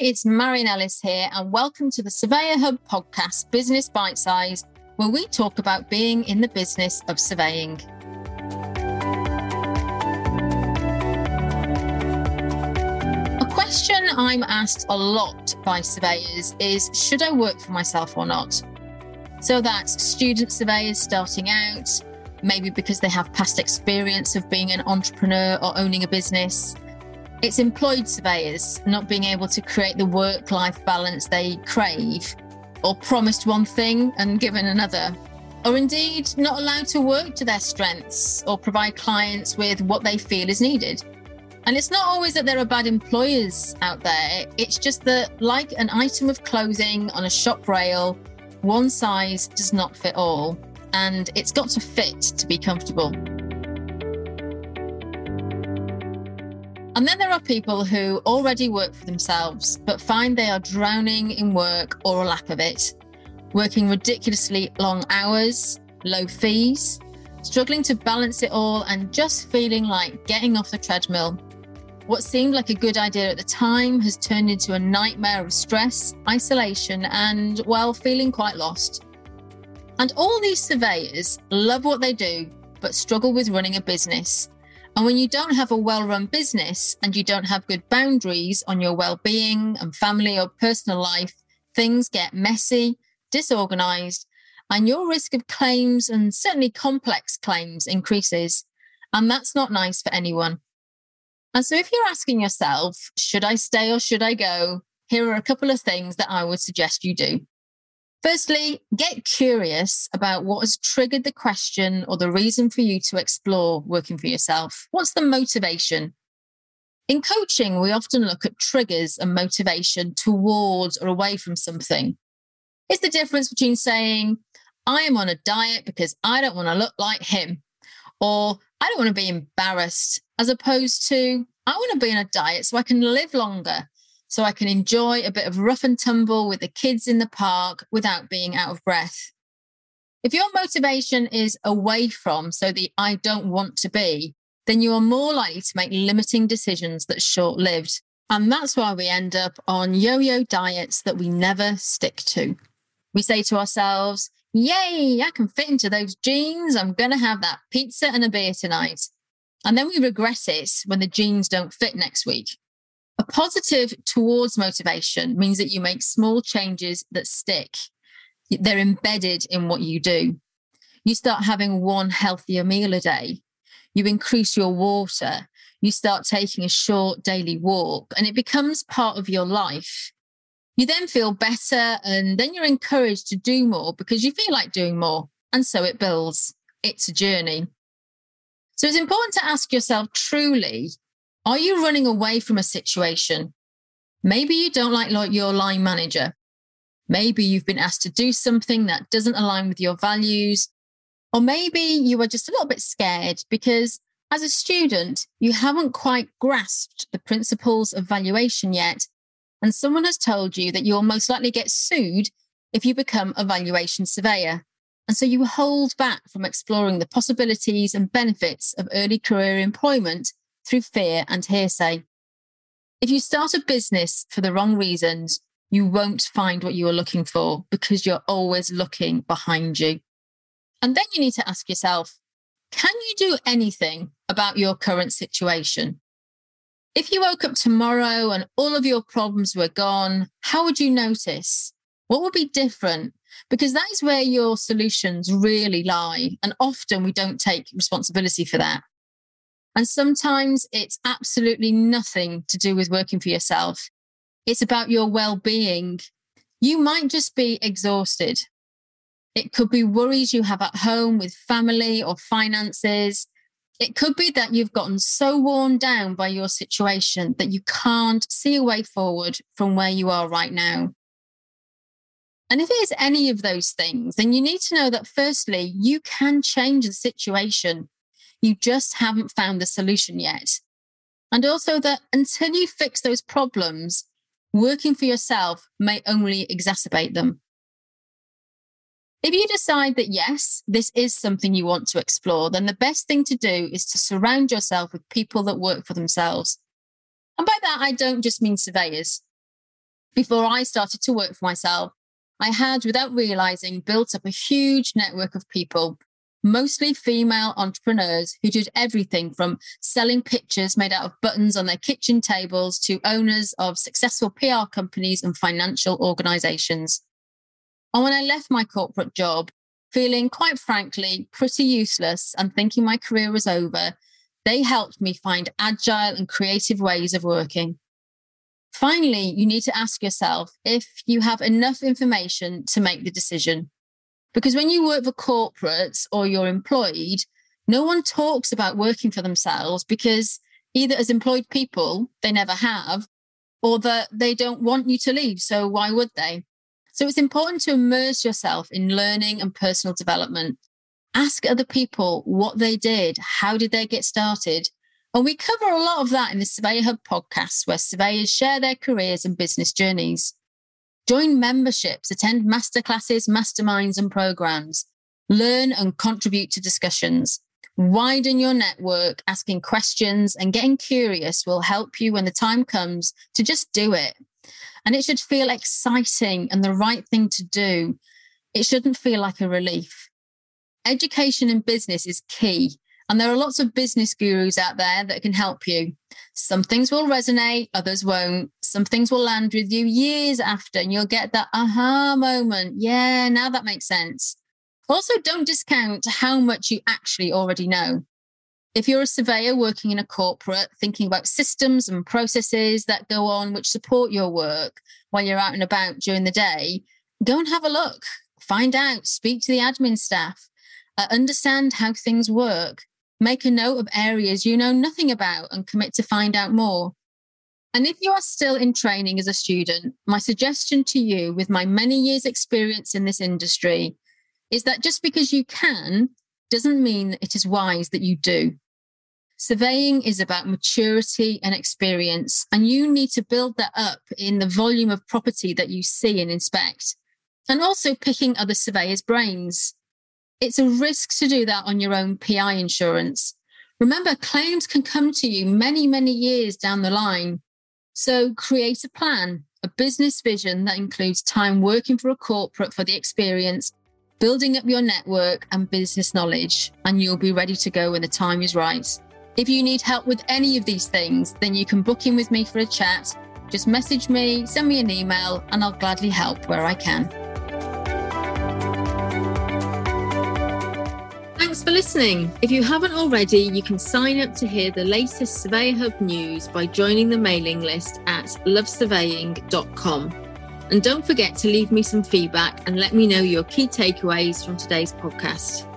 It's Marion Ellis here, and welcome to the Surveyor Hub podcast, Business Bite Size, where we talk about being in the business of surveying. A question I'm asked a lot by surveyors is Should I work for myself or not? So that's student surveyors starting out, maybe because they have past experience of being an entrepreneur or owning a business it's employed surveyors not being able to create the work life balance they crave, or promised one thing and given another, or indeed not allowed to work to their strengths or provide clients with what they feel is needed. And it's not always that there are bad employers out there, it's just that, like an item of clothing on a shop rail, one size does not fit all, and it's got to fit to be comfortable. And then there are people who already work for themselves, but find they are drowning in work or a lack of it, working ridiculously long hours, low fees, struggling to balance it all, and just feeling like getting off the treadmill. What seemed like a good idea at the time has turned into a nightmare of stress, isolation, and, well, feeling quite lost. And all these surveyors love what they do, but struggle with running a business and when you don't have a well run business and you don't have good boundaries on your well being and family or personal life, things get messy, disorganized, and your risk of claims and certainly complex claims increases. And that's not nice for anyone. And so if you're asking yourself, should I stay or should I go? Here are a couple of things that I would suggest you do. Firstly, get curious about what has triggered the question or the reason for you to explore working for yourself. What's the motivation? In coaching, we often look at triggers and motivation towards or away from something. It's the difference between saying, I am on a diet because I don't want to look like him, or I don't want to be embarrassed, as opposed to, I want to be on a diet so I can live longer so I can enjoy a bit of rough and tumble with the kids in the park without being out of breath. If your motivation is away from, so the I don't want to be, then you are more likely to make limiting decisions that short lived. And that's why we end up on yo yo diets that we never stick to. We say to ourselves, Yay, I can fit into those jeans. I'm going to have that pizza and a beer tonight. And then we regret it when the jeans don't fit next week. A positive towards motivation means that you make small changes that stick. They're embedded in what you do. You start having one healthier meal a day. You increase your water. You start taking a short daily walk, and it becomes part of your life. You then feel better, and then you're encouraged to do more because you feel like doing more. And so it builds. It's a journey. So it's important to ask yourself truly are you running away from a situation? Maybe you don't like your line manager. Maybe you've been asked to do something that doesn't align with your values. Or maybe you are just a little bit scared because as a student, you haven't quite grasped the principles of valuation yet. And someone has told you that you'll most likely get sued if you become a valuation surveyor. And so you hold back from exploring the possibilities and benefits of early career employment through fear and hearsay. If you start a business for the wrong reasons, you won't find what you are looking for because you're always looking behind you. And then you need to ask yourself can you do anything about your current situation? If you woke up tomorrow and all of your problems were gone, how would you notice? What would be different? Because that is where your solutions really lie. And often we don't take responsibility for that. And sometimes it's absolutely nothing to do with working for yourself. It's about your well being. You might just be exhausted. It could be worries you have at home with family or finances. It could be that you've gotten so worn down by your situation that you can't see a way forward from where you are right now. And if it is any of those things, then you need to know that firstly, you can change the situation. You just haven't found the solution yet. And also that until you fix those problems, working for yourself may only exacerbate them. If you decide that yes, this is something you want to explore, then the best thing to do is to surround yourself with people that work for themselves. And by that, I don't just mean surveyors. Before I started to work for myself, I had, without realizing, built up a huge network of people, mostly female entrepreneurs who did everything from selling pictures made out of buttons on their kitchen tables to owners of successful PR companies and financial organizations. And when I left my corporate job, feeling quite frankly pretty useless and thinking my career was over, they helped me find agile and creative ways of working. Finally, you need to ask yourself if you have enough information to make the decision. Because when you work for corporates or you're employed, no one talks about working for themselves because either as employed people, they never have, or that they don't want you to leave. So why would they? So it's important to immerse yourself in learning and personal development. Ask other people what they did. How did they get started? And we cover a lot of that in the Surveyor Hub podcast, where surveyors share their careers and business journeys. Join memberships, attend masterclasses, masterminds, and programs. Learn and contribute to discussions. Widen your network, asking questions and getting curious will help you when the time comes to just do it. And it should feel exciting and the right thing to do. It shouldn't feel like a relief. Education in business is key. And there are lots of business gurus out there that can help you. Some things will resonate, others won't. Some things will land with you years after, and you'll get that aha moment. Yeah, now that makes sense. Also, don't discount how much you actually already know. If you're a surveyor working in a corporate, thinking about systems and processes that go on which support your work while you're out and about during the day, go and have a look. Find out, speak to the admin staff, uh, understand how things work Make a note of areas you know nothing about and commit to find out more. And if you are still in training as a student, my suggestion to you, with my many years' experience in this industry, is that just because you can doesn't mean it is wise that you do. Surveying is about maturity and experience, and you need to build that up in the volume of property that you see and inspect, and also picking other surveyors' brains. It's a risk to do that on your own PI insurance. Remember, claims can come to you many, many years down the line. So create a plan, a business vision that includes time working for a corporate for the experience, building up your network and business knowledge, and you'll be ready to go when the time is right. If you need help with any of these things, then you can book in with me for a chat. Just message me, send me an email, and I'll gladly help where I can. For listening. If you haven't already, you can sign up to hear the latest Surveyor Hub news by joining the mailing list at lovesurveying.com. And don't forget to leave me some feedback and let me know your key takeaways from today's podcast.